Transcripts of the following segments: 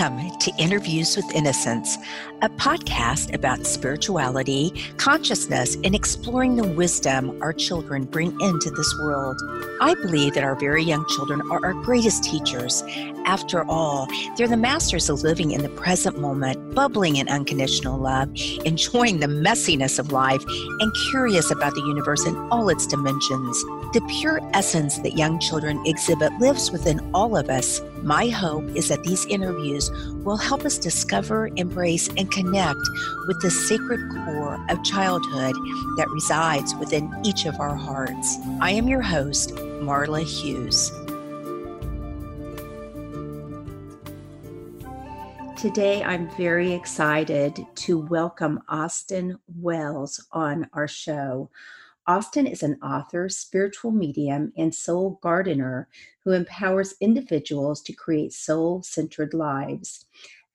Welcome to Interviews with Innocence, a podcast about spirituality, consciousness, and exploring the wisdom our children bring into this world. I believe that our very young children are our greatest teachers. After all, they're the masters of living in the present moment, bubbling in unconditional love, enjoying the messiness of life, and curious about the universe in all its dimensions. The pure essence that young children exhibit lives within all of us. My hope is that these interviews will help us discover, embrace, and connect with the sacred core of childhood that resides within each of our hearts. I am your host, Marla Hughes. Today, I'm very excited to welcome Austin Wells on our show. Austin is an author, spiritual medium, and soul gardener who empowers individuals to create soul centered lives.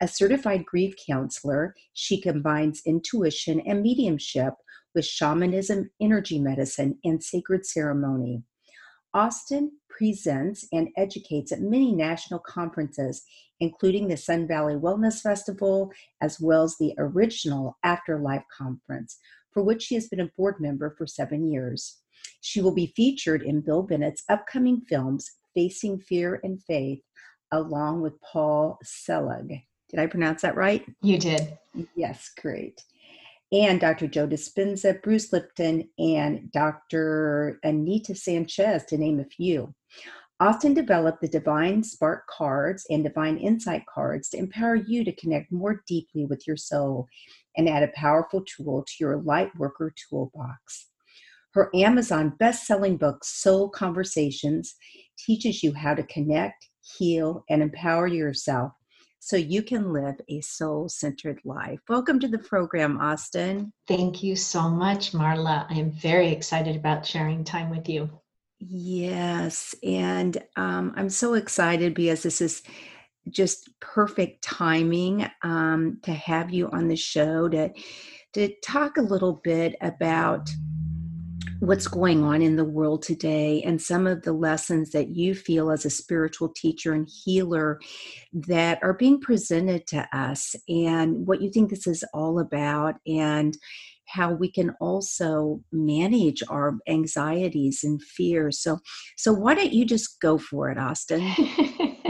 A certified grief counselor, she combines intuition and mediumship with shamanism, energy medicine, and sacred ceremony. Austin presents and educates at many national conferences, including the Sun Valley Wellness Festival, as well as the original Afterlife Conference, for which she has been a board member for seven years. She will be featured in Bill Bennett's upcoming films, Facing Fear and Faith, along with Paul Selig. Did I pronounce that right? You did. Yes, great. And Dr. Joe Dispenza, Bruce Lipton, and Dr. Anita Sanchez, to name a few. Austin developed the Divine Spark cards and Divine Insight cards to empower you to connect more deeply with your soul and add a powerful tool to your light worker toolbox. Her Amazon best selling book, Soul Conversations, teaches you how to connect, heal, and empower yourself so you can live a soul centered life. Welcome to the program, Austin. Thank you so much, Marla. I am very excited about sharing time with you. Yes, and um, I'm so excited because this is just perfect timing um, to have you on the show to to talk a little bit about what's going on in the world today and some of the lessons that you feel as a spiritual teacher and healer that are being presented to us and what you think this is all about and how we can also manage our anxieties and fears. So, so why don't you just go for it, Austin?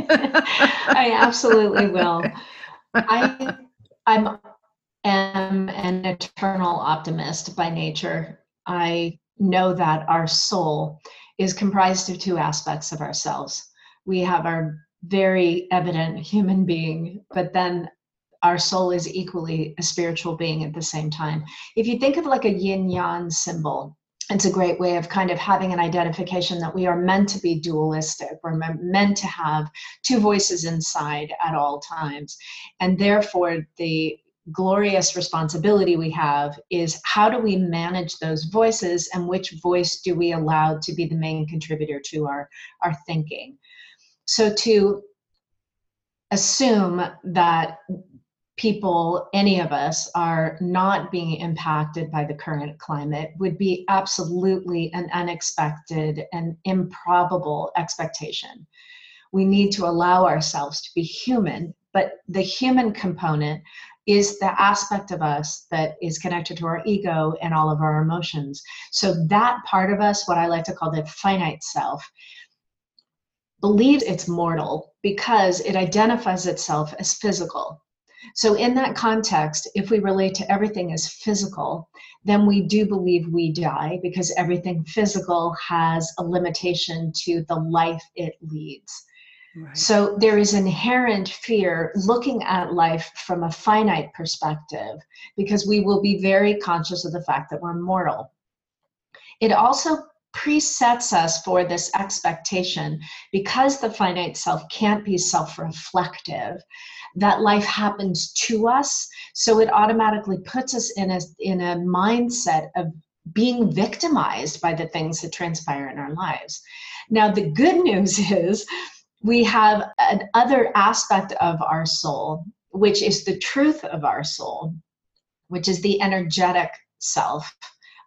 I absolutely will. I I'm am an eternal optimist by nature. I know that our soul is comprised of two aspects of ourselves. We have our very evident human being, but then our soul is equally a spiritual being at the same time. If you think of like a yin yang symbol, it's a great way of kind of having an identification that we are meant to be dualistic. We're meant to have two voices inside at all times. And therefore, the glorious responsibility we have is how do we manage those voices and which voice do we allow to be the main contributor to our, our thinking? So, to assume that people, any of us, are not being impacted by the current climate would be absolutely an unexpected and improbable expectation. We need to allow ourselves to be human, but the human component is the aspect of us that is connected to our ego and all of our emotions. So, that part of us, what I like to call the finite self, believes it's mortal because it identifies itself as physical so, in that context, if we relate to everything as physical, then we do believe we die because everything physical has a limitation to the life it leads. So, there is inherent fear looking at life from a finite perspective because we will be very conscious of the fact that we're mortal. It also presets us for this expectation because the finite self can't be self reflective that life happens to us. So it automatically puts us in a in a mindset of being victimized by the things that transpire in our lives. Now the good news is we have another aspect of our soul which is the truth of our soul which is the energetic self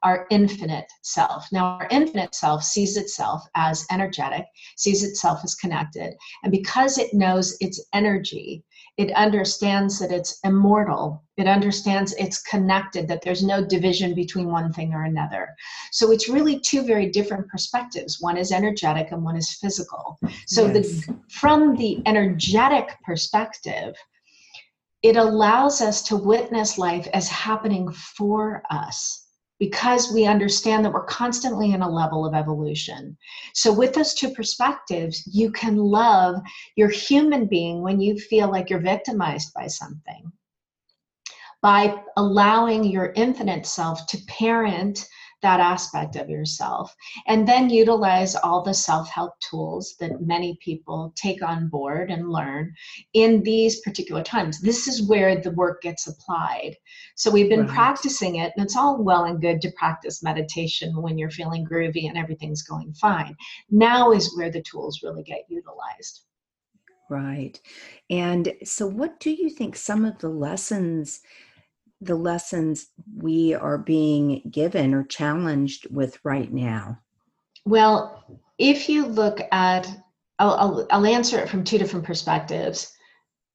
our infinite self. Now, our infinite self sees itself as energetic, sees itself as connected, and because it knows its energy, it understands that it's immortal. It understands it's connected, that there's no division between one thing or another. So it's really two very different perspectives. One is energetic and one is physical. So yes. the from the energetic perspective, it allows us to witness life as happening for us because we understand that we're constantly in a level of evolution. So, with those two perspectives, you can love your human being when you feel like you're victimized by something by allowing your infinite self to parent that aspect of yourself and then utilize all the self-help tools that many people take on board and learn in these particular times. This is where the work gets applied. So we've been right. practicing it and it's all well and good to practice meditation when you're feeling groovy and everything's going fine. Now is where the tools really get utilized. Right. And so what do you think some of the lessons the lessons we are being given or challenged with right now? Well, if you look at, I'll, I'll, I'll answer it from two different perspectives.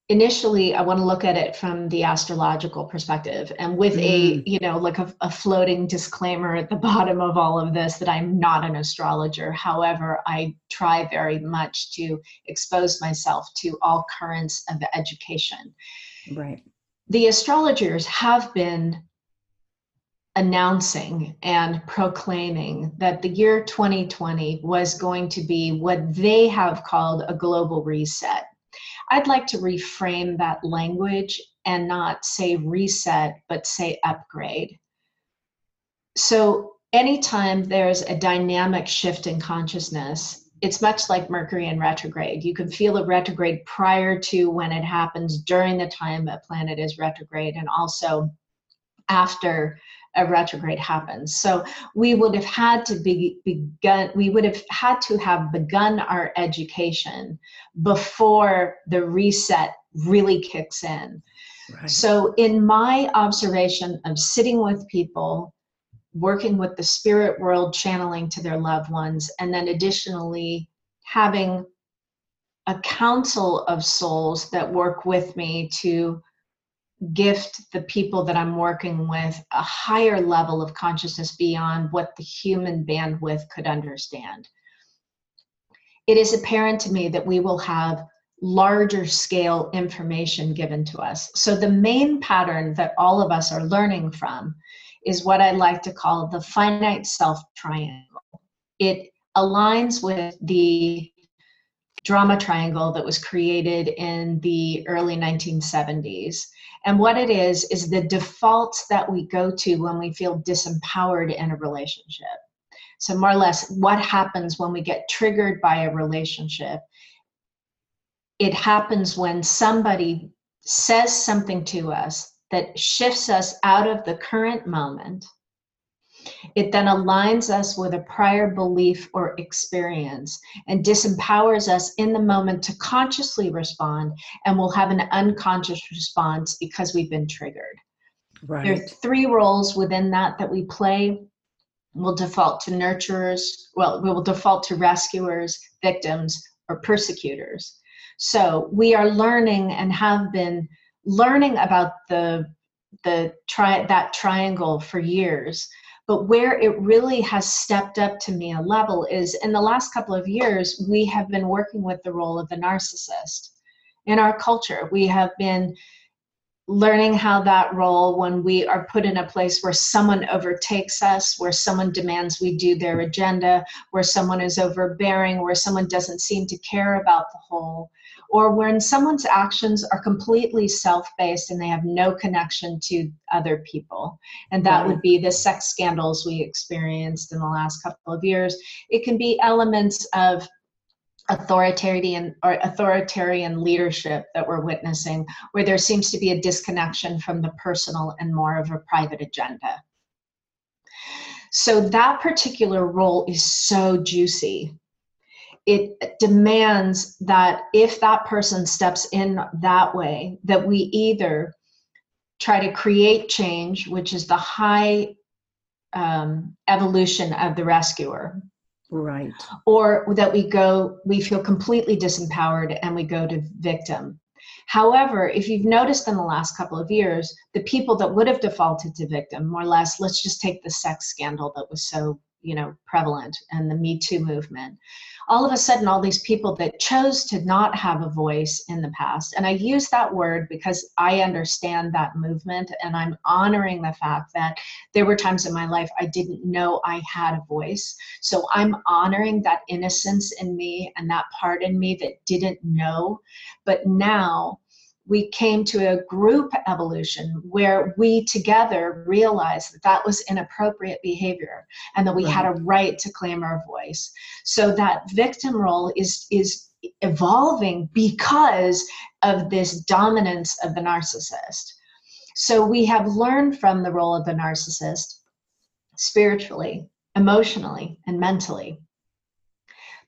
Initially, I want to look at it from the astrological perspective and with mm. a, you know, like a, a floating disclaimer at the bottom of all of this that I'm not an astrologer. However, I try very much to expose myself to all currents of education. Right the astrologers have been announcing and proclaiming that the year 2020 was going to be what they have called a global reset. I'd like to reframe that language and not say reset, but say upgrade. So, anytime there's a dynamic shift in consciousness, it's much like Mercury in retrograde. You can feel a retrograde prior to when it happens during the time a planet is retrograde and also after a retrograde happens. So we would have had to be begun we would have had to have begun our education before the reset really kicks in. Right. So in my observation of sitting with people working with the spirit world channeling to their loved ones and then additionally having a council of souls that work with me to gift the people that I'm working with a higher level of consciousness beyond what the human bandwidth could understand. It is apparent to me that we will have larger scale information given to us. So, the main pattern that all of us are learning from is what I like to call the finite self triangle. It aligns with the drama triangle that was created in the early 1970s. And what it is, is the defaults that we go to when we feel disempowered in a relationship. So, more or less, what happens when we get triggered by a relationship? It happens when somebody says something to us that shifts us out of the current moment. It then aligns us with a prior belief or experience and disempowers us in the moment to consciously respond, and we'll have an unconscious response because we've been triggered. Right. There are three roles within that that we play. We'll default to nurturers, well, we will default to rescuers, victims, or persecutors. So we are learning and have been learning about the the tri- that triangle for years. But where it really has stepped up to me a level is in the last couple of years we have been working with the role of the narcissist in our culture. We have been learning how that role when we are put in a place where someone overtakes us where someone demands we do their agenda where someone is overbearing where someone doesn't seem to care about the whole or when someone's actions are completely self based and they have no connection to other people. And that right. would be the sex scandals we experienced in the last couple of years. It can be elements of authoritarian or authoritarian leadership that we're witnessing where there seems to be a disconnection from the personal and more of a private agenda so that particular role is so juicy it demands that if that person steps in that way that we either try to create change which is the high um, evolution of the rescuer right. or that we go we feel completely disempowered and we go to victim. However if you've noticed in the last couple of years the people that would have defaulted to victim more or less let's just take the sex scandal that was so you know prevalent and the me too movement. All of a sudden all these people that chose to not have a voice in the past and i use that word because i understand that movement and i'm honoring the fact that there were times in my life i didn't know i had a voice. So i'm honoring that innocence in me and that part in me that didn't know. But now we came to a group evolution where we together realized that that was inappropriate behavior and that we right. had a right to claim our voice. So that victim role is is evolving because of this dominance of the narcissist. So we have learned from the role of the narcissist spiritually emotionally and mentally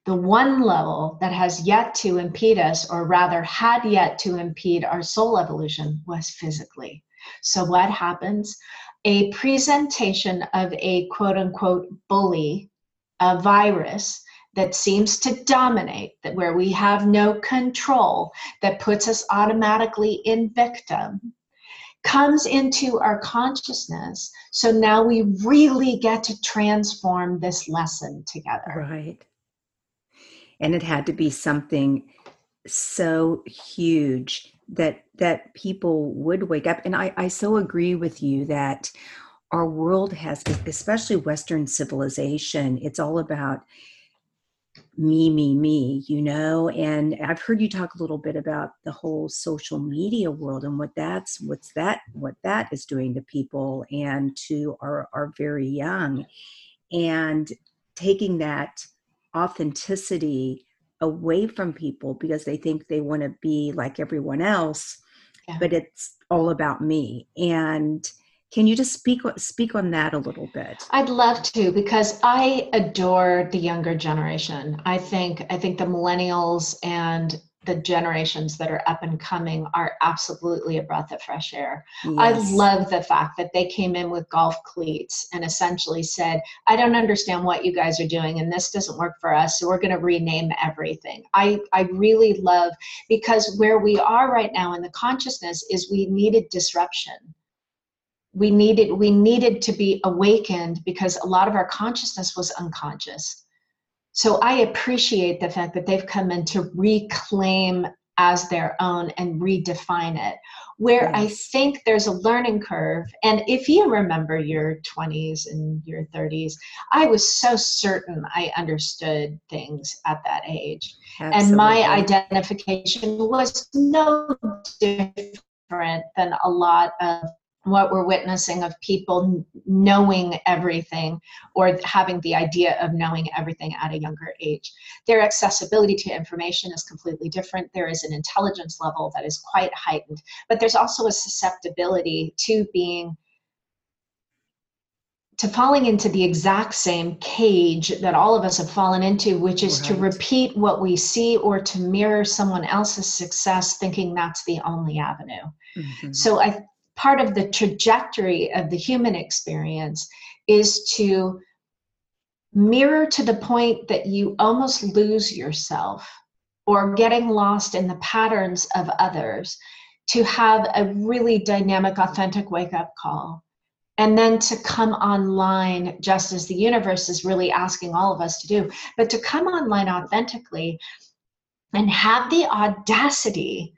the one level that has yet to impede us, or rather had yet to impede our soul evolution, was physically. So, what happens? A presentation of a quote unquote bully, a virus that seems to dominate, that where we have no control, that puts us automatically in victim, comes into our consciousness. So now we really get to transform this lesson together. Right and it had to be something so huge that that people would wake up. And I, I so agree with you that our world has especially western civilization it's all about me me me you know? And i've heard you talk a little bit about the whole social media world and what that's what's that what that is doing to people and to our our very young. And taking that authenticity away from people because they think they want to be like everyone else yeah. but it's all about me. And can you just speak speak on that a little bit? I'd love to because i adore the younger generation. I think i think the millennials and the generations that are up and coming are absolutely a breath of fresh air. Yes. I love the fact that they came in with golf cleats and essentially said, I don't understand what you guys are doing and this doesn't work for us, so we're going to rename everything. I, I really love because where we are right now in the consciousness is we needed disruption. We needed we needed to be awakened because a lot of our consciousness was unconscious so I appreciate the fact that they've come in to reclaim as their own and redefine it. Where yes. I think there's a learning curve, and if you remember your 20s and your 30s, I was so certain I understood things at that age. Absolutely. And my identification was no different than a lot of what we're witnessing of people knowing everything or having the idea of knowing everything at a younger age. Their accessibility to information is completely different. There is an intelligence level that is quite heightened, but there's also a susceptibility to being to falling into the exact same cage that all of us have fallen into, which is right. to repeat what we see or to mirror someone else's success, thinking that's the only avenue. Mm-hmm. So I part of the trajectory of the human experience is to mirror to the point that you almost lose yourself or getting lost in the patterns of others to have a really dynamic authentic wake up call. And then to come online just as the universe is really asking all of us to do but to come online authentically and have the audacity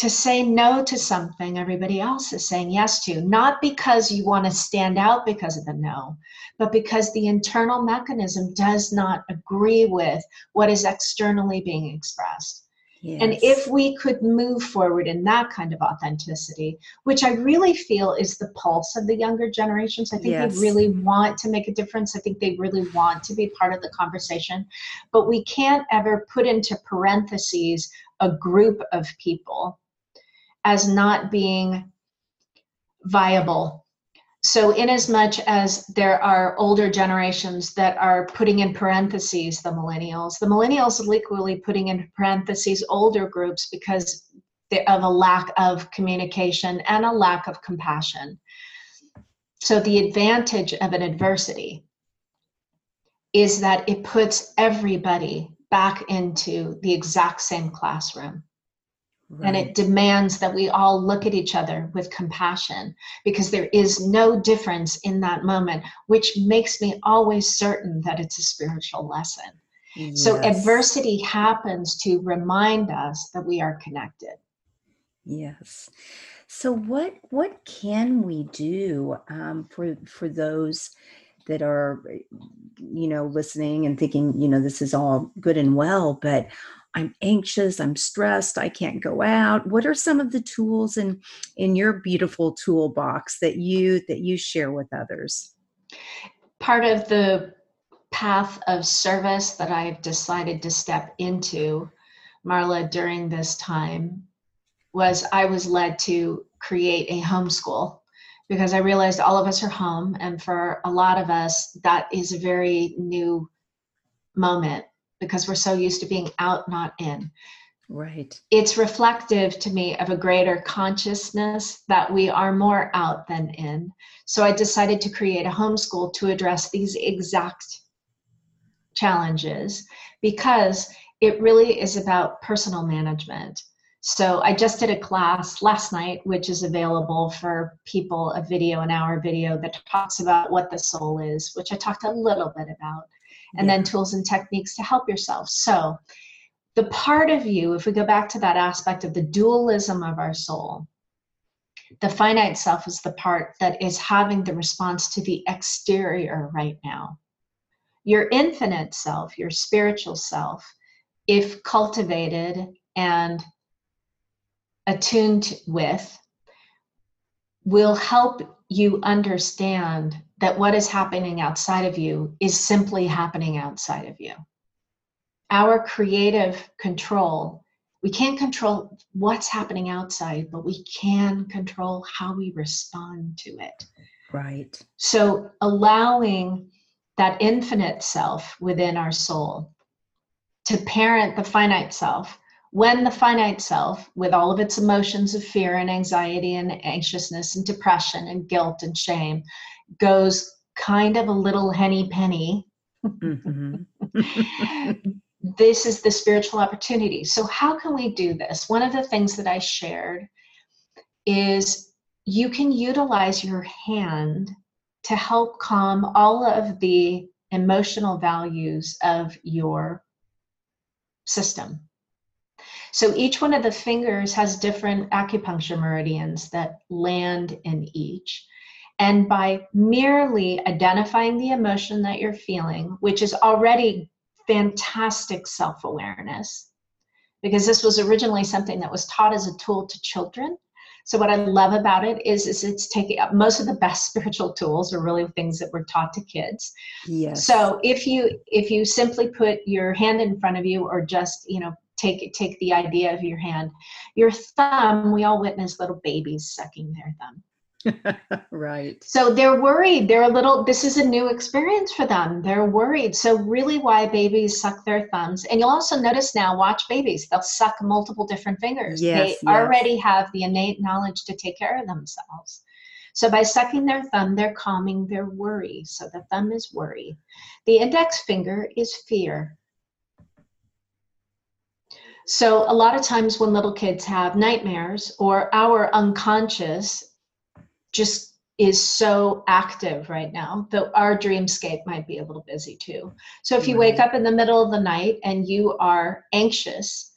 to say no to something everybody else is saying yes to, not because you want to stand out because of the no, but because the internal mechanism does not agree with what is externally being expressed. Yes. And if we could move forward in that kind of authenticity, which I really feel is the pulse of the younger generations, I think yes. they really want to make a difference. I think they really want to be part of the conversation. But we can't ever put into parentheses a group of people as not being viable. So, in as much as there are older generations that are putting in parentheses the millennials, the millennials are equally putting in parentheses older groups because of a lack of communication and a lack of compassion. So, the advantage of an adversity is that it puts everybody back into the exact same classroom. Right. And it demands that we all look at each other with compassion because there is no difference in that moment, which makes me always certain that it's a spiritual lesson. Yes. So, adversity happens to remind us that we are connected. Yes. So, what what can we do um, for for those that are, you know, listening and thinking, you know, this is all good and well, but I'm anxious, I'm stressed, I can't go out. What are some of the tools in in your beautiful toolbox that you that you share with others? Part of the path of service that I've decided to step into, Marla, during this time was I was led to create a homeschool because I realized all of us are home, and for a lot of us, that is a very new moment because we're so used to being out, not in. Right. It's reflective to me of a greater consciousness that we are more out than in. So I decided to create a homeschool to address these exact challenges because it really is about personal management. So I just did a class last night, which is available for people, a video, an hour video that talks about what the soul is, which I talked a little bit about and yeah. then tools and techniques to help yourself. So, the part of you, if we go back to that aspect of the dualism of our soul, the finite self is the part that is having the response to the exterior right now. Your infinite self, your spiritual self, if cultivated and attuned with, will help you understand that what is happening outside of you is simply happening outside of you. Our creative control, we can't control what's happening outside, but we can control how we respond to it. Right. So allowing that infinite self within our soul to parent the finite self when the finite self, with all of its emotions of fear and anxiety and anxiousness and depression and guilt and shame, goes kind of a little henny penny, mm-hmm. this is the spiritual opportunity. So, how can we do this? One of the things that I shared is you can utilize your hand to help calm all of the emotional values of your system so each one of the fingers has different acupuncture meridians that land in each. And by merely identifying the emotion that you're feeling, which is already fantastic self awareness, because this was originally something that was taught as a tool to children. So what I love about it is, is it's taking up most of the best spiritual tools are really things that were taught to kids. Yes. So if you if you simply put your hand in front of you or just, you know, take take the idea of your hand your thumb we all witness little babies sucking their thumb right. So they're worried. They're a little this is a new experience for them. They're worried. So really why babies suck their thumbs and you'll also notice now watch babies. They'll suck multiple different fingers. Yes, they yes. already have the innate knowledge to take care of themselves. So by sucking their thumb they're calming their worry. So the thumb is worry. The index finger is fear. So, a lot of times when little kids have nightmares or our unconscious just is so active right now that our dreamscape might be a little busy too. So, if you wake up in the middle of the night and you are anxious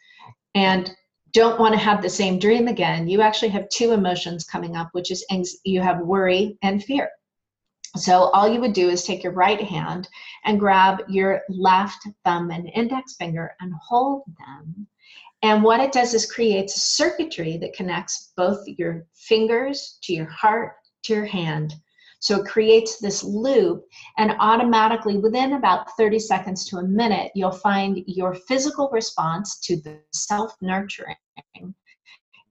and don't want to have the same dream again, you actually have two emotions coming up, which is you have worry and fear. So all you would do is take your right hand and grab your left thumb and index finger and hold them and what it does is creates a circuitry that connects both your fingers to your heart to your hand. So it creates this loop, and automatically within about 30 seconds to a minute, you'll find your physical response to the self nurturing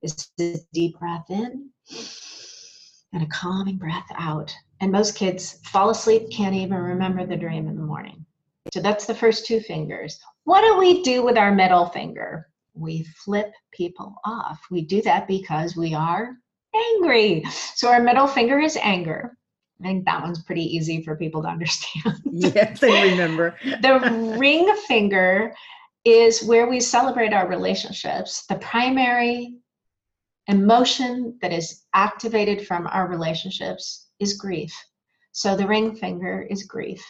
is a deep breath in and a calming breath out. And most kids fall asleep, can't even remember the dream in the morning. So that's the first two fingers. What do we do with our middle finger? We flip people off. We do that because we are angry. So our middle finger is anger. I think that one's pretty easy for people to understand. yes, I remember. the ring finger is where we celebrate our relationships. The primary emotion that is activated from our relationships is grief. So the ring finger is grief.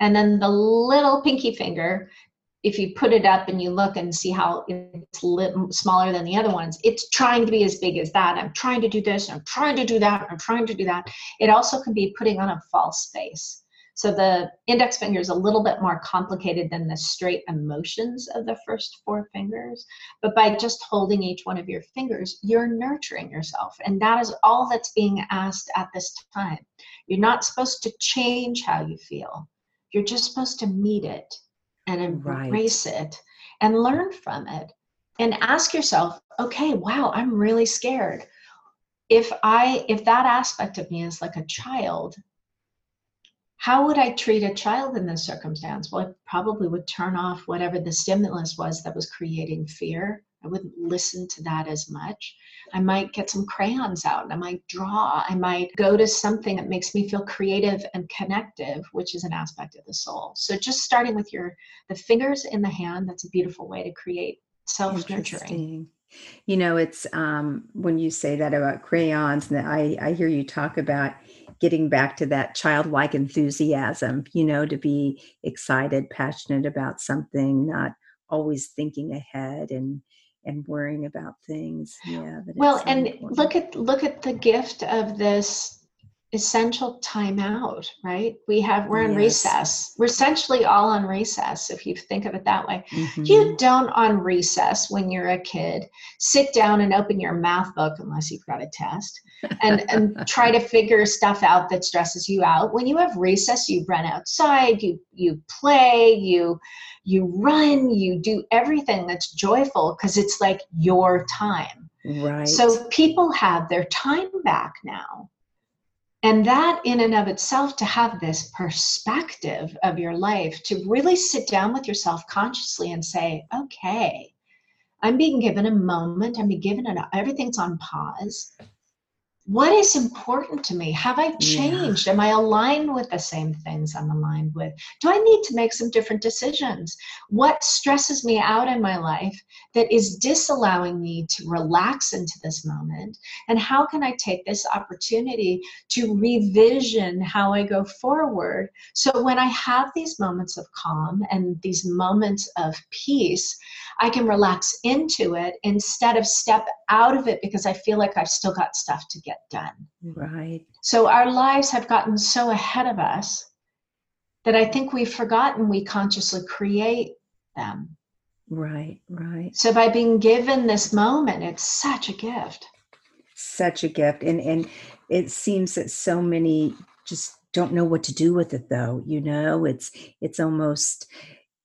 And then the little pinky finger, if you put it up and you look and see how it's lit, smaller than the other ones, it's trying to be as big as that. I'm trying to do this, I'm trying to do that, I'm trying to do that. It also can be putting on a false face. So the index finger is a little bit more complicated than the straight emotions of the first four fingers. But by just holding each one of your fingers, you're nurturing yourself. And that is all that's being asked at this time. You're not supposed to change how you feel, you're just supposed to meet it and embrace right. it and learn from it. And ask yourself, okay, wow, I'm really scared. If I if that aspect of me is like a child, how would I treat a child in this circumstance? Well, I probably would turn off whatever the stimulus was that was creating fear. I wouldn't listen to that as much. I might get some crayons out. And I might draw. I might go to something that makes me feel creative and connective, which is an aspect of the soul. So just starting with your the fingers in the hand, that's a beautiful way to create self-nurturing. You know, it's um, when you say that about crayons, and I, I hear you talk about getting back to that childlike enthusiasm, you know, to be excited, passionate about something, not always thinking ahead and and worrying about things. Yeah. Well, and important. look at look at the gift of this essential time out, right? We have we're in yes. recess. We're essentially all on recess if you think of it that way. Mm-hmm. You don't on recess when you're a kid sit down and open your math book unless you've got a test and and try to figure stuff out that stresses you out. When you have recess, you run outside, you you play, you you run, you do everything that's joyful because it's like your time. Right. So people have their time back now and that, in and of itself, to have this perspective of your life, to really sit down with yourself consciously and say, okay, I'm being given a moment, I'm being given an, everything's on pause what is important to me? Have I changed? Yeah. Am I aligned with the same things I'm aligned with? Do I need to make some different decisions? What stresses me out in my life that is disallowing me to relax into this moment? And how can I take this opportunity to revision how I go forward? So when I have these moments of calm and these moments of peace, I can relax into it instead of step out of it because I feel like I've still got stuff to get get done. Right. So our lives have gotten so ahead of us that I think we've forgotten we consciously create them. Right, right. So by being given this moment, it's such a gift. Such a gift. And and it seems that so many just don't know what to do with it though. You know, it's it's almost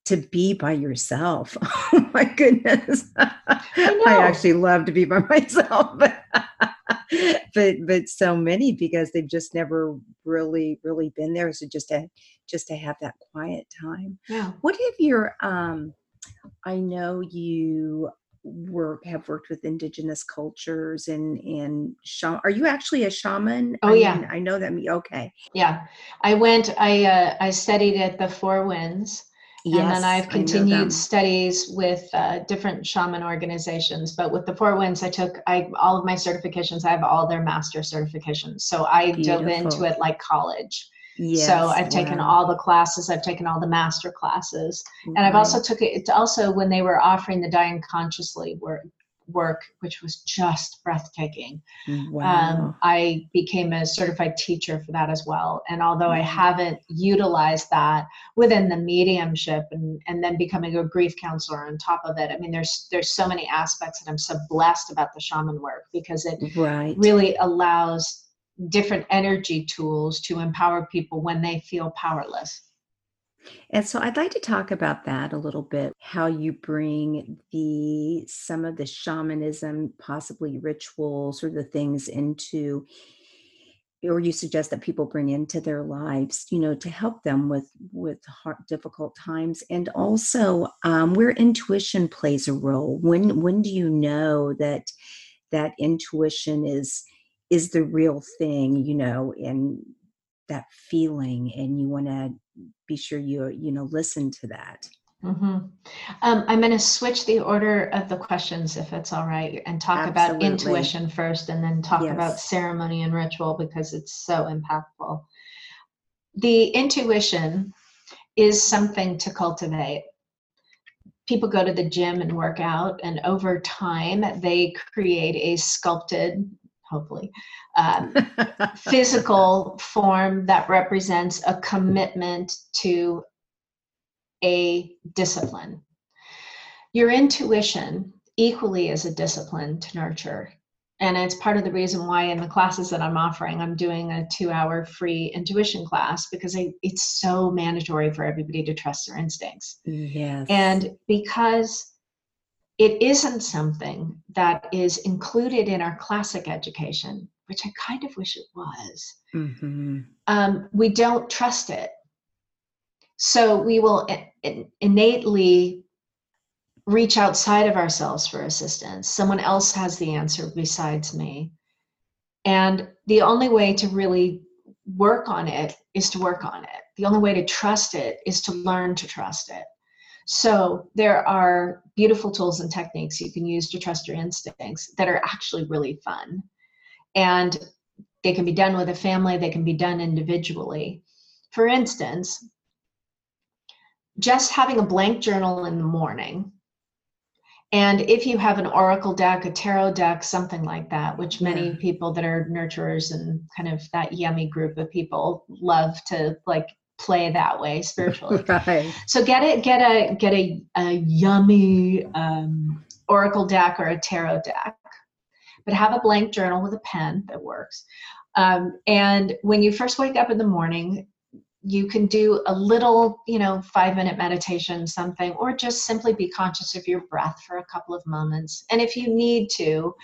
to be by yourself. Oh my goodness. I, I, actually love to be by myself. But but but so many because they've just never really really been there so just to just to have that quiet time yeah what have your um i know you work have worked with indigenous cultures and and shaman. are you actually a shaman oh I yeah mean, i know that okay yeah i went i uh, i studied at the four winds Yes, and then I've continued studies with uh, different shaman organizations. But with the Four Winds, I took I all of my certifications. I have all their master certifications. So I Beautiful. dove into it like college. Yes, so I've taken wow. all the classes. I've taken all the master classes, and I've also took it. Also, when they were offering the Dying Consciously work, work, which was just breathtaking. Um, wow. Um, I became a certified teacher for that as well. And although I haven't utilized that within the mediumship and, and then becoming a grief counselor on top of it, I mean, there's there's so many aspects that I'm so blessed about the shaman work because it right. really allows different energy tools to empower people when they feel powerless. And so I'd like to talk about that a little bit, how you bring the some of the shamanism, possibly rituals or the things into or you suggest that people bring into their lives you know to help them with with hard difficult times. And also um, where intuition plays a role. When when do you know that that intuition is is the real thing you know and that feeling and you want to be sure you you know listen to that Mm-hmm. Um, I'm going to switch the order of the questions if it's all right and talk Absolutely. about intuition first and then talk yes. about ceremony and ritual because it's so impactful. The intuition is something to cultivate. People go to the gym and work out, and over time, they create a sculpted, hopefully, um, physical form that represents a commitment to a discipline. Your intuition equally is a discipline to nurture. And it's part of the reason why in the classes that I'm offering, I'm doing a two hour free intuition class because I, it's so mandatory for everybody to trust their instincts. Yes. And because it isn't something that is included in our classic education, which I kind of wish it was, mm-hmm. um, we don't trust it. So we will innately reach outside of ourselves for assistance. Someone else has the answer besides me. And the only way to really work on it is to work on it. The only way to trust it is to learn to trust it. So there are beautiful tools and techniques you can use to trust your instincts that are actually really fun. And they can be done with a family, they can be done individually. For instance, just having a blank journal in the morning and if you have an oracle deck a tarot deck something like that which many people that are nurturers and kind of that yummy group of people love to like play that way spiritually right. so get it get a get a, a yummy um, oracle deck or a tarot deck but have a blank journal with a pen that works um, and when you first wake up in the morning you can do a little, you know, five minute meditation, something, or just simply be conscious of your breath for a couple of moments. And if you need to,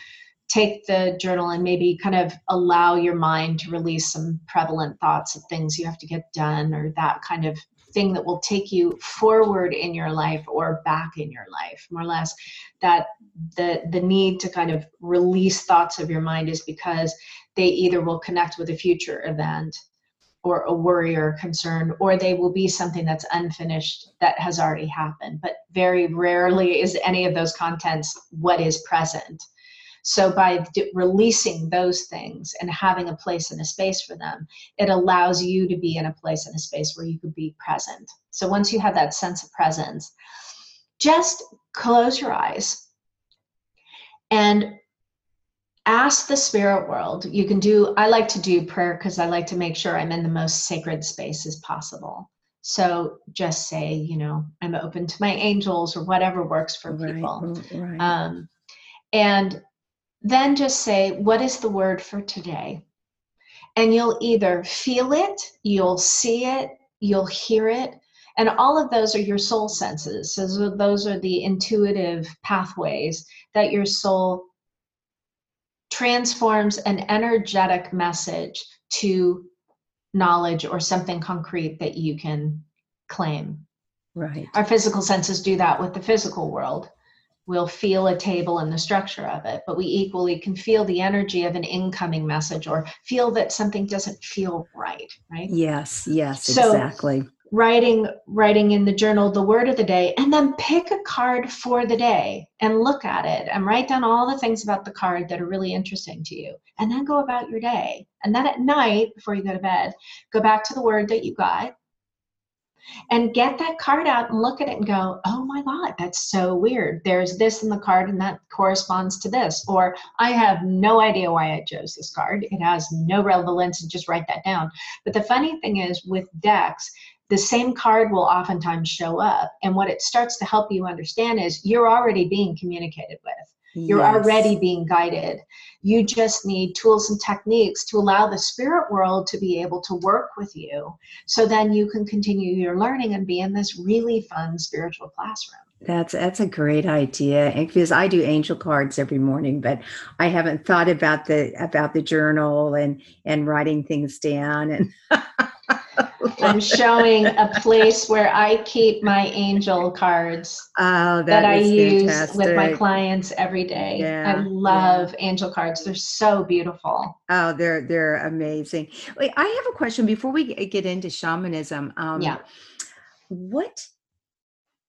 take the journal and maybe kind of allow your mind to release some prevalent thoughts of things you have to get done or that kind of thing that will take you forward in your life or back in your life more or less that the the need to kind of release thoughts of your mind is because they either will connect with a future event or a worry or concern, or they will be something that's unfinished that has already happened. But very rarely is any of those contents what is present. So by d- releasing those things and having a place and a space for them, it allows you to be in a place and a space where you could be present. So once you have that sense of presence, just close your eyes and ask the spirit world you can do i like to do prayer because i like to make sure i'm in the most sacred space as possible so just say you know i'm open to my angels or whatever works for right, people right. Um, and then just say what is the word for today and you'll either feel it you'll see it you'll hear it and all of those are your soul senses so those are the intuitive pathways that your soul transforms an energetic message to knowledge or something concrete that you can claim. Right. Our physical senses do that with the physical world. We'll feel a table and the structure of it, but we equally can feel the energy of an incoming message or feel that something doesn't feel right, right? Yes, yes, so exactly writing writing in the journal the word of the day and then pick a card for the day and look at it and write down all the things about the card that are really interesting to you and then go about your day and then at night before you go to bed go back to the word that you got and get that card out and look at it and go oh my god that's so weird there's this in the card and that corresponds to this or i have no idea why i chose this card it has no relevance and just write that down but the funny thing is with decks the same card will oftentimes show up. And what it starts to help you understand is you're already being communicated with. You're yes. already being guided. You just need tools and techniques to allow the spirit world to be able to work with you so then you can continue your learning and be in this really fun spiritual classroom. That's that's a great idea. And because I do angel cards every morning, but I haven't thought about the about the journal and and writing things down and I'm showing a place where I keep my angel cards Oh, that, I use fantastic. with my clients every day. Yeah, I love angel cards. They're so beautiful. Oh, they're they're amazing. Wait, I have a question before we get into shamanism. Um, Yeah. What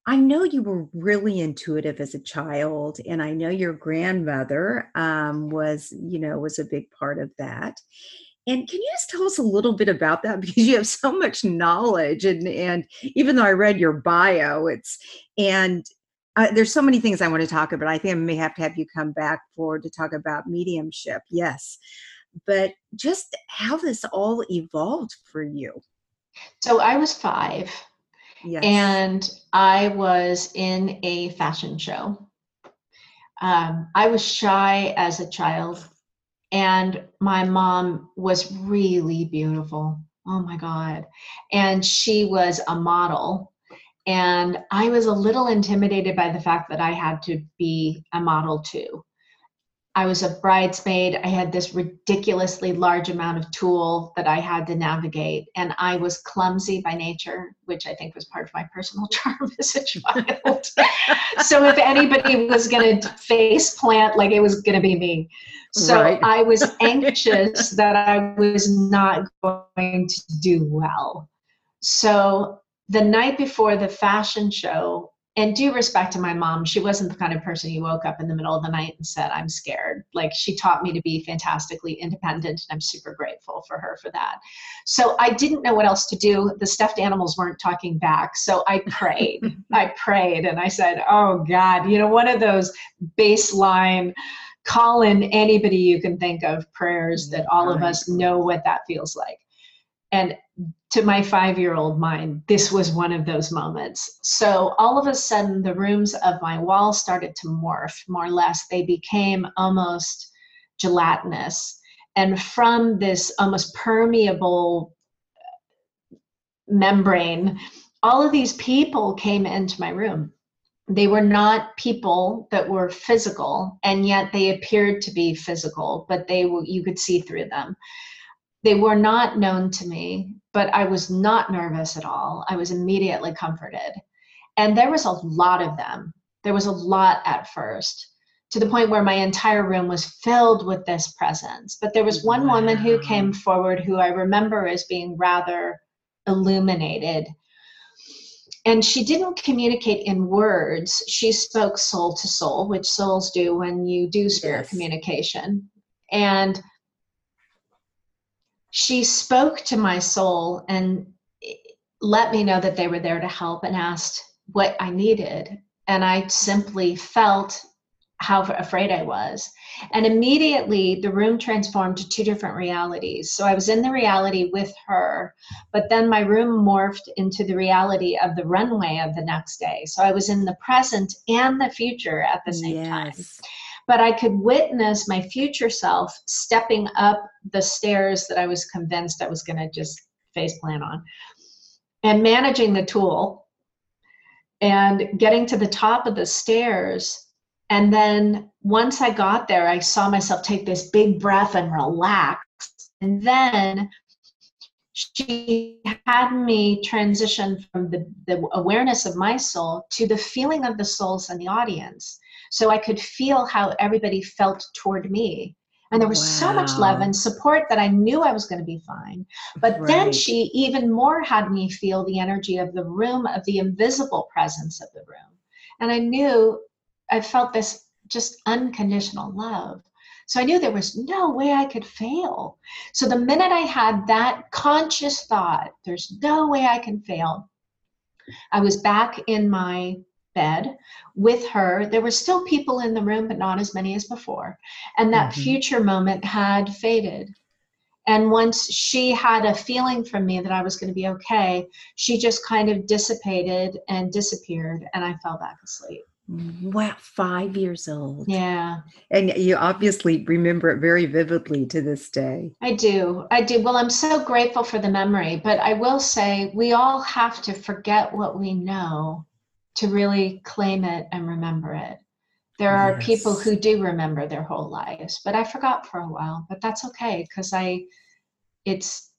I know you were really intuitive as a child, and I know your grandmother um, was, you know, was a big part of that. And can you just tell us a little bit about that because you have so much knowledge, and and even though I read your bio, it's and uh, there's so many things I want to talk about. I think I may have to have you come back for to talk about mediumship. Yes, but just how this all evolved for you. So I was five Yes. and I was in a fashion show. Um, I was shy as a child, and my mom was really beautiful. Oh my God. And she was a model. And I was a little intimidated by the fact that I had to be a model too. I was a bridesmaid. I had this ridiculously large amount of tulle that I had to navigate. And I was clumsy by nature, which I think was part of my personal charm as a child. so if anybody was going to face plant, like it was going to be me. So Right. I was anxious that I was not going to do well. So the night before the fashion show, and due respect to my mom, she wasn't the kind of person who woke up in the middle of the night and said, I'm scared. Like she taught me to be fantastically independent, and I'm super grateful for her for that. So I didn't know what else to do. The stuffed animals weren't talking back. So I prayed. I prayed and I said, Oh God, you know, one of those baseline call in anybody you can think of prayers that mm, all of us know what that feels like. And to my five year old mind, this was one of those moments. So all of a sudden, the rooms of my wall started to morph more or less. They became almost gelatinous. And from this almost permeable uh, membrane, all of these people came into my room. They were not people that were physical, and yet they appeared to be physical, but they were, you could see through them they were not known to me, but I was not nervous at all. I was immediately comforted. And there was a lot of them. There was a lot at first, to the point where my entire room was filled with this presence. But there was one woman who came forward who I remember as being rather illuminated. And she didn't communicate in words. She spoke soul to soul, which souls do when you do spirit Yes. communication. And she spoke to my soul and let me know that they were there to help and asked what I needed. And I simply felt how afraid I was. And immediately the room transformed to two different realities. So I was in the reality with her, but then my room morphed into the reality of the runway of the next day. So I was in the present and the future at the same time but I could witness my future self stepping up the stairs that I was convinced I was going to just face plan on and managing the tulle and getting to the top of the stairs. And then once I got there, I saw myself take this big breath and relax. And then she had me transition from the, the awareness of my soul to the feeling of the souls in the audience so I could feel how everybody felt toward me. And there was so much love and support that I knew I was going to be fine. But then she even more had me feel the energy of the room, of the invisible presence of the room. And I knew I felt this just unconditional love. So I knew there was no way I could fail. So the minute I had that conscious thought, there's no way I can fail, I was back in my bed with her. There were still people in the room, but not as many as before. And that Mhm. future moment had faded. And once she had a feeling from me that I was going to be okay, she just kind of dissipated and disappeared, and I fell back asleep. Mm-hmm. Wow, five years old. Yeah, And you obviously remember it very vividly to this day. I do. I do. Well, I'm so grateful for the memory, but I will say we all have to forget what we know to really claim it and remember it. There are people who do remember their whole lives, but I forgot for a while, but that's okay because I it's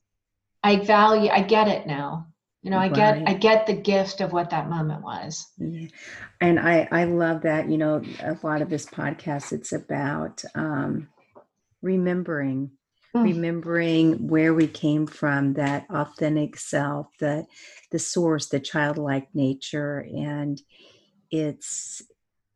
I value, I get it now. You know, I get, I get the gift of what that moment was. Yeah. And I, I love that. You know, a lot of this podcast, it's about um, remembering, mm. remembering where we came from, that authentic self, the, the source, the childlike nature, and it's.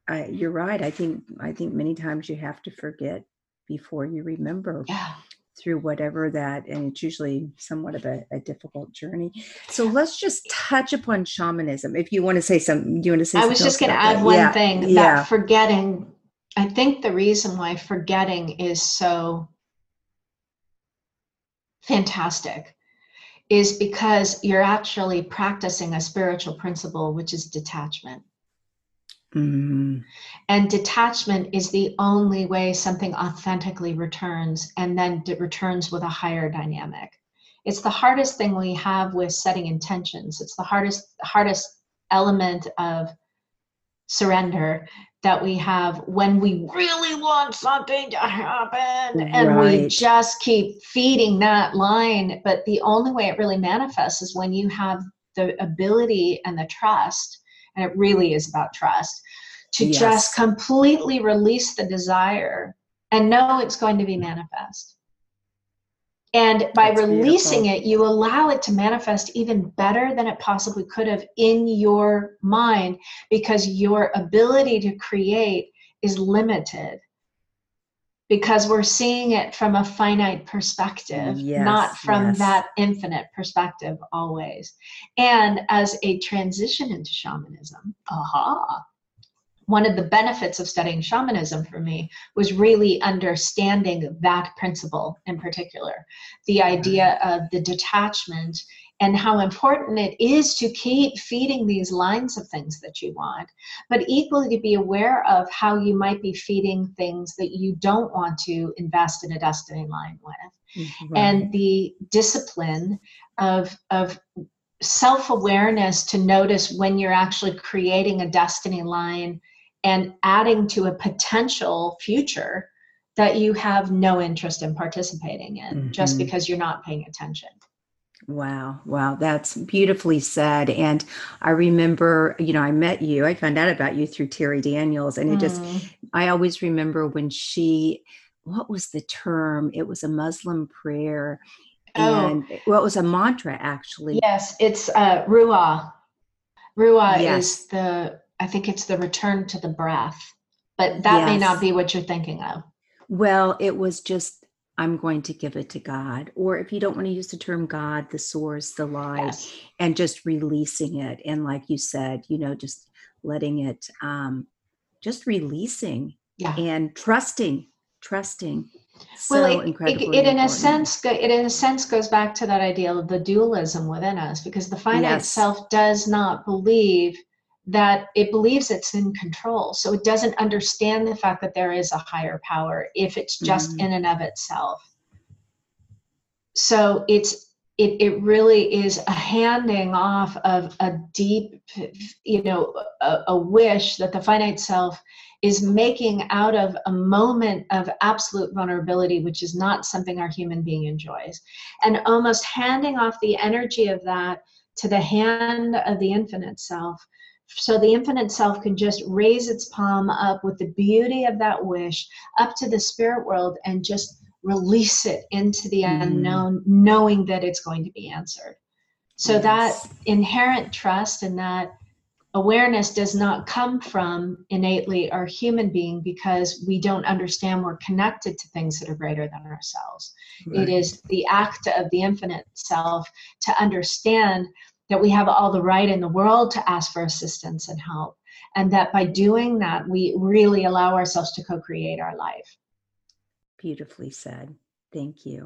I, you're right. I think I think many times you have to forget before you remember. Yeah through whatever that and it's usually somewhat of a, a, difficult journey so let's just touch upon shamanism if you want to say something do you want to say i was just going to add that? one yeah. thing that yeah. forgetting i think the reason why forgetting is so fantastic is because you're actually practicing a spiritual principle which is detachment Mm-hmm. And detachment is the only way something authentically returns and then it returns with a higher dynamic. It's the hardest thing we have with setting intentions. It's the hardest hardest element of surrender that we have when we really want something to happen and right. we just keep feeding that line but the only way it really manifests is when you have the ability and the trust and it really is about trust to yes. just completely release the desire and know it's going to be mm-hmm. manifest. And by That's releasing beautiful. it, you allow it to manifest even better than it possibly could have in your mind because your ability to create is limited because we're seeing it from a finite perspective, yes, not from yes. that infinite perspective always. And as a transition into shamanism, aha, one of the benefits of studying shamanism for me was really understanding that principle in particular the idea of the detachment and how important it is to keep feeding these lines of things that you want, but equally to be aware of how you might be feeding things that you don't want to invest in a destiny line with. Mm-hmm. Right. And the discipline of, of self awareness to notice when you're actually creating a destiny line and adding to a potential future that you have no interest in participating in mm-hmm. just because you're not paying attention. Wow, wow, that's beautifully said. And I remember, you know, I met you, I found out about you through Terri Daniels, and it mm. just, I always remember when she, what was the term? It was a Muslim prayer. Oh. And well, it was a mantra actually. Yes, it's uh, Ruah. Ruah yes. is the, I think it's the return to the breath, but that yes. may not be what you're thinking of. Well, it was just I'm going to give it to God. Or if you don't want to use the term God, the source, the light, yes. and just releasing it. And like you said, you know, just letting it, um, just releasing yeah. and trusting, trusting. So well, it, it, it in a sense, it in a sense goes back to that idea of the dualism within us, because the finite yes. self does not believe that it believes it's in control. So it doesn't understand the fact that there is a higher power if it's just mm-hmm. in and of itself. So it's it, it really is a handing off of a deep, you know, a, a wish that the finite self is making out of a moment of absolute vulnerability, which is not something our human being enjoys, and almost handing off the energy of that to the hand of the infinite self so the infinite self can just raise its palm up with the beauty of that wish up to the spirit world and just release it into the mm. unknown, knowing that it's going to be answered. So yes. that inherent trust and that awareness does not come from innately our human being because we don't understand we're connected to things that are greater than ourselves. Right. It is the act of the infinite self to understand that we have all the right in the world to ask for assistance and help. And that by doing that, we really allow ourselves to co create our life. Beautifully said. Thank you.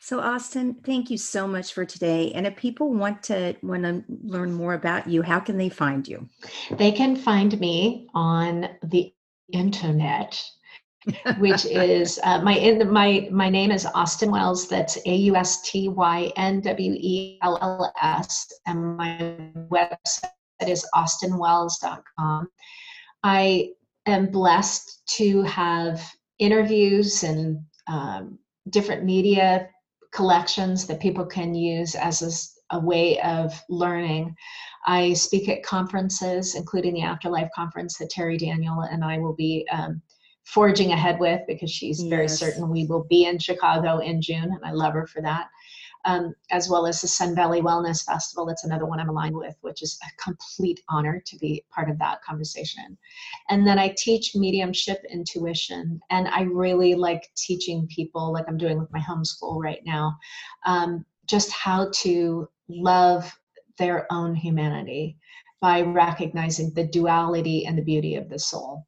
So Austyn, thank you so much for today. And if people want to want to learn more about you, how can they find you? They can find me on the internet which is uh, my in my my name is Austyn Wells. That's A U S T Y N W E L L S, and my website is austynwells.com. I am blessed to have interviews and um, different media collections that people can use as a, a way of learning. I speak at conferences, including the Afterlife Conference that Terri Daniel and I will be um, forging ahead with because she's yes. very certain we will be in Chicago in June, and I love her for that um, as well as the Sun Valley Wellness Festival. That's another one I'm aligned with, which is a complete honor to be part of that conversation. And then I teach mediumship intuition, and I really like teaching people, like I'm doing with my homeschool right now, um, just how to love their own humanity by recognizing the duality and the beauty of the soul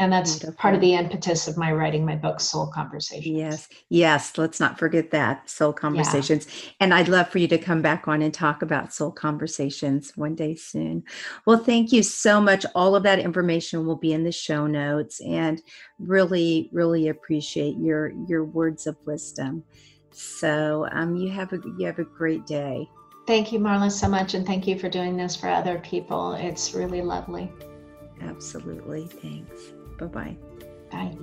and that's Beautiful. part of the impetus of my writing my book soul conversations. Yes yes let's not forget that soul conversations. Yeah. and i'd love for you to come back on and talk about soul conversations one day soon. Well thank you so much. All of that information will be in the show notes and really really appreciate your your words of wisdom. So um, you have a you have a great day. Thank you marla so much and thank you for doing this for other people. It's really lovely. Absolutely thanks Bye-bye. Bye.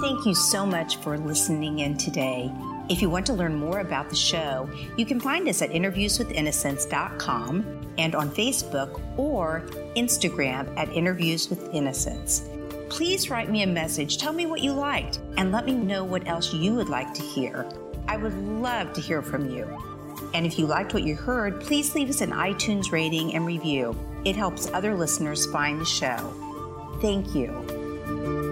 Thank you so much for listening in today. If you want to learn more about the show, you can find us at interviewswithinnocence.com and on Facebook or Instagram at Interviews with Innocence. Please write me a message, tell me what you liked, and let me know what else you would like to hear. I would love to hear from you. And if you liked what you heard, please leave us an iTunes rating and review. It helps other listeners find the show. Thank you.